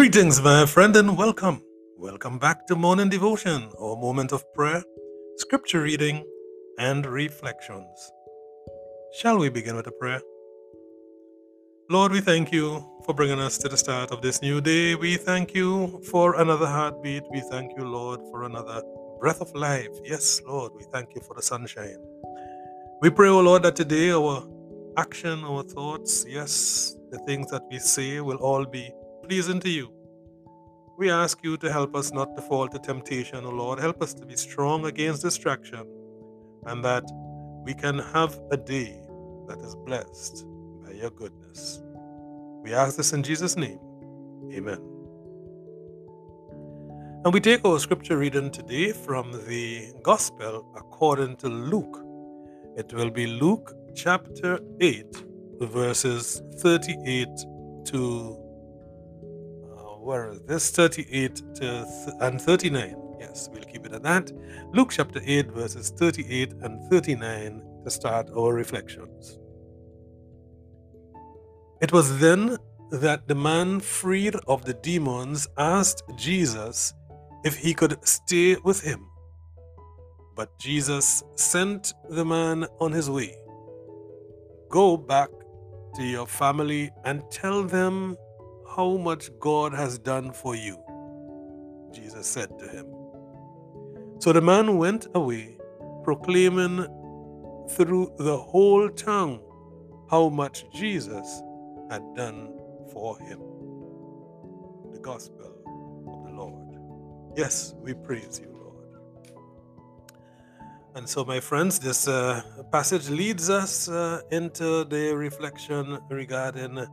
Greetings, my friend, and welcome. Welcome back to Morning Devotion, or moment of prayer, scripture reading, and reflections. Shall we begin with a prayer? Lord, we thank you for bringing us to the start of this new day. We thank you for another heartbeat. We thank you, Lord, for another breath of life. Yes, Lord, we thank you for the sunshine. We pray, O Lord, that today our action, our thoughts, yes, the things that we say will all be pleasing to you. We ask you to help us not to fall to temptation, O Lord. Help us to be strong against distraction and that we can have a day that is blessed by your goodness. We ask this in Jesus' name. Amen. And we take our scripture reading today from the Gospel according to Luke. It will be Luke chapter 8, verses 38 to where is this 38 to th- and 39 yes we'll keep it at that. Luke chapter 8 verses 38 and 39 to start our reflections. It was then that the man freed of the demons asked jesus if he could stay with him. But jesus sent the man on his way. Go back to your family and tell them how much God has done for you. Jesus said to him. So the man went away, proclaiming through the whole town how much Jesus had done for him. The Gospel of the Lord. Yes, we praise you. And so, my friends, this uh, passage leads us uh, into the reflection regarding uh,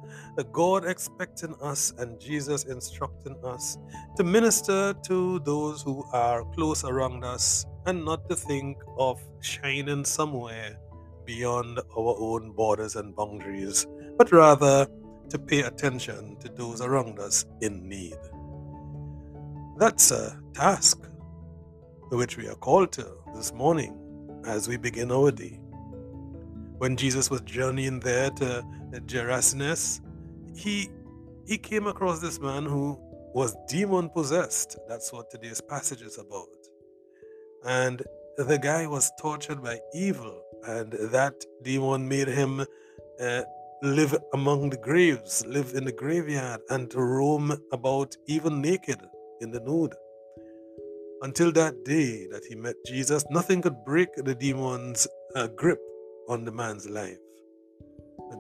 God expecting us and Jesus instructing us to minister to those who are close around us and not to think of shining somewhere beyond our own borders and boundaries, but rather to pay attention to those around us in need. That's a task which we are called to this morning as we begin our day. When Jesus was journeying there to Gerasenes, he he came across this man who was demon possessed. That's what today's passage is about. And the guy was tortured by evil, and that demon made him uh, live among the graves, live in the graveyard, and roam about even naked in the nude. Until that day that he met Jesus, nothing could break the demon's uh, grip on the man's life.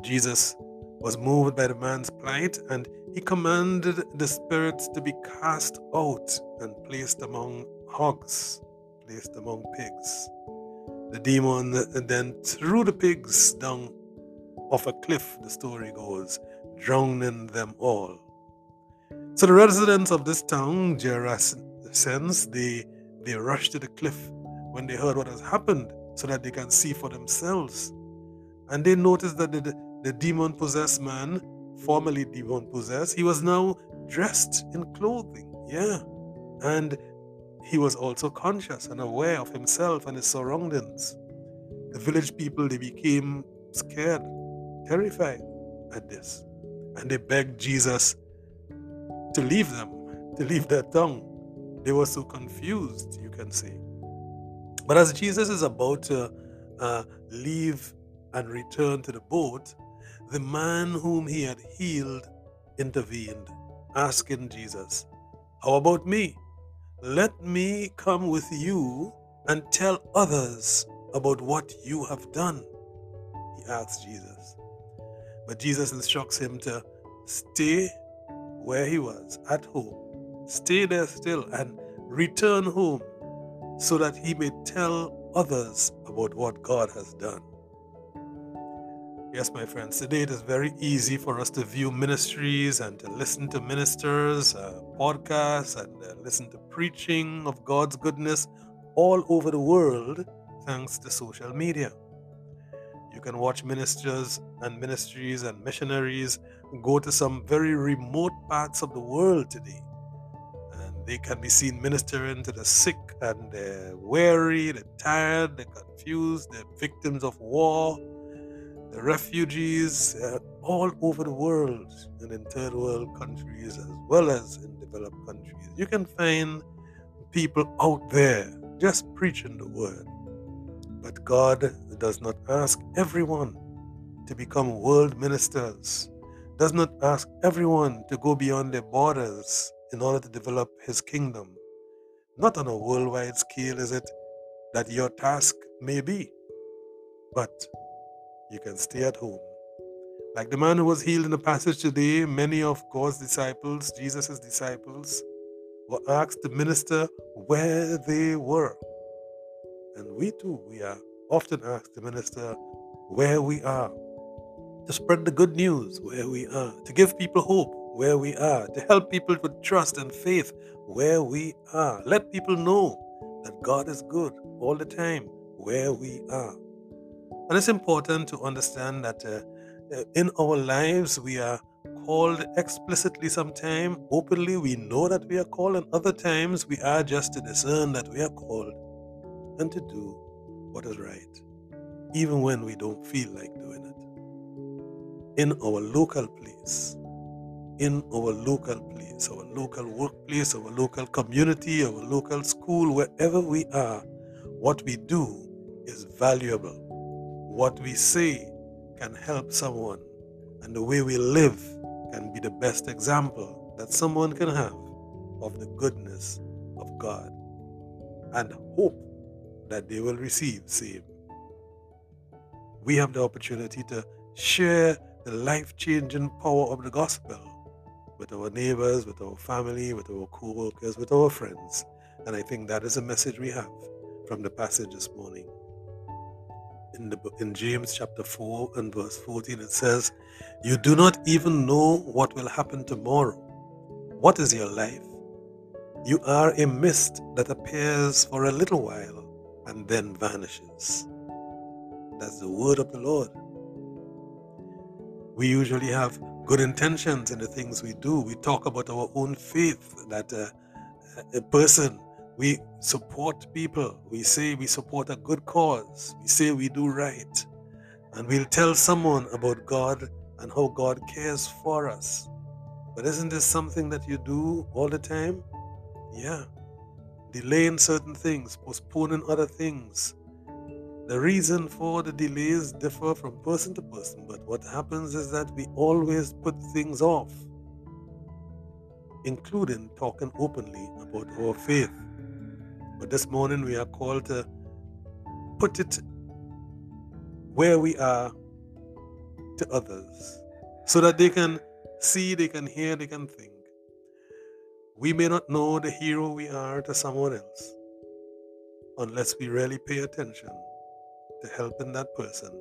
Jesus was moved by the man's plight and he commanded the spirits to be cast out and placed among hogs, placed among pigs. The demon then threw the pigs down off a cliff, the story goes, drowning them all. So the residents of this town, Gerasenes, sense, they they rush to the cliff when they heard what has happened so that they can see for themselves. And they noticed that the, the demon possessed man, formerly demon possessed, he was now dressed in clothing. Yeah. And he was also conscious and aware of himself and his surroundings. The village people, they became scared, terrified at this. And they begged Jesus to leave them, to leave their tongue. They were so confused, you can say. But as Jesus is about to uh, leave and return to the boat, the man whom he had healed intervened, asking Jesus, How about me? Let me come with you and tell others about what you have done. He asks Jesus. But Jesus instructs him to stay where he was, at home. Stay there still and return home so that he may tell others about what God has done. Yes, my friends, today it is very easy for us to view ministries and to listen to ministers, uh, podcasts, and uh, listen to preaching of God's goodness all over the world thanks to social media. You can watch ministers and ministries and missionaries go to some very remote parts of the world today. They can be seen ministering to the sick and they're weary, they're tired, they're confused, they're victims of war the refugees uh, all over the world and in third world countries as well as in developed countries. You can find people out there just preaching the word. But God does not ask everyone to become world ministers, does not ask everyone to go beyond their borders in order to develop his kingdom. Not on a worldwide scale is it that your task may be, but you can stay at home. Like the man who was healed in the passage today, many of God's disciples, Jesus' disciples, were asked to minister where they were. And we too, we are often asked to minister where we are, to spread the good news where we are, to give people hope where we are, to help people with trust and faith where we are. Let people know that God is good all the time where we are. And it's important to understand that uh, uh, in our lives we are called explicitly sometime, openly we know that we are called, and other times we are just to discern that we are called and to do what is right, even when we don't feel like doing it. In our local place, in our local place, our local workplace, our local community, our local school, wherever we are, what we do is valuable what we say can help someone, and the way we live can be the best example that someone can have of the goodness of God and hope that they will receive same. We have the opportunity to share the life changing power of the gospel with our neighbors, with our family, with our co workers, with our friends. And I think that is a message we have from the passage this morning in the in James chapter 4 and verse 14 it says, "You do not even know what will happen tomorrow. What is your life? You are a mist that appears for a little while and then vanishes." That's the word of the Lord. We usually have good intentions in the things we do. We talk about our own faith that uh, a person we support people. We say we support a good cause. We say we do right. And we'll tell someone about God and how God cares for us. But isn't this something that you do all the time? Yeah. Delaying certain things, postponing other things. The reason for the delays differ from person to person, but what happens is that we always put things off, including talking openly about our faith. But this morning we are called to put it where we are to others so that they can see, they can hear, they can think. We may not know the hero we are to someone else unless we really pay attention to helping that person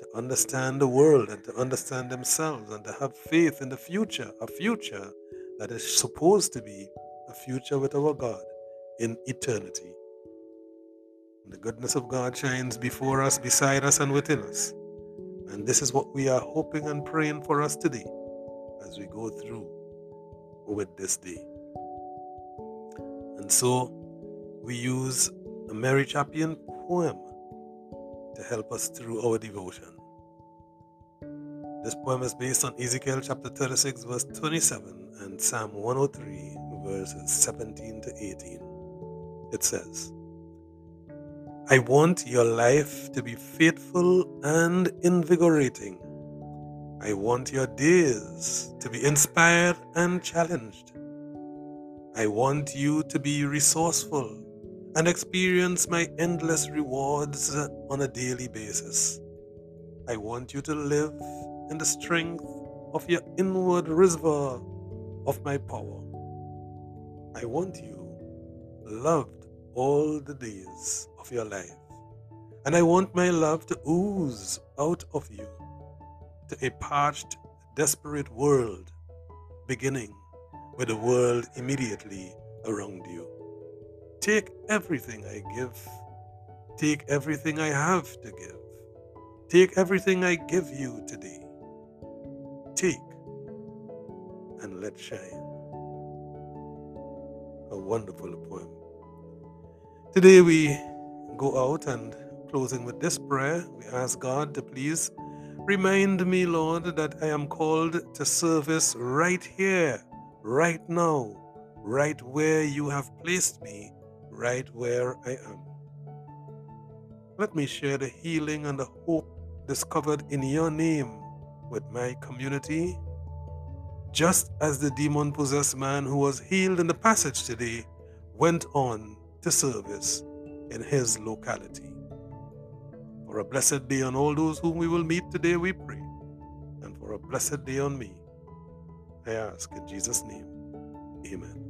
to understand the world and to understand themselves and to have faith in the future, a future that is supposed to be a future with our God in eternity. The goodness of God shines before us, beside us, and within us. And this is what we are hoping and praying for us today as we go through with this day. And so we use a Mary Champion poem to help us through our devotion. This poem is based on Ezekiel chapter 36, verse 27, and Psalm 103, verses 17 to 18 it says, I want your life to be faithful and invigorating. I want your days to be inspired and challenged. I want you to be resourceful and experience my endless rewards on a daily basis. I want you to live in the strength of your inward reservoir of my power. I want you loved all the days of your life. And I want my love to ooze out of you to a parched, desperate world, beginning with the world immediately around you. Take everything I give. Take everything I have to give. Take everything I give you today. Take and let shine. A wonderful poem. Today we go out and closing with this prayer, we ask God to please remind me, Lord, that I am called to service right here, right now, right where you have placed me right where I am. Let me share the healing and the hope discovered in your name with my community, just as the demon possessed man who was healed in the passage today went on to service in his locality. For a blessed day on all those whom we will meet today, we pray. And for a blessed day on me, I ask in Jesus' name, Amen.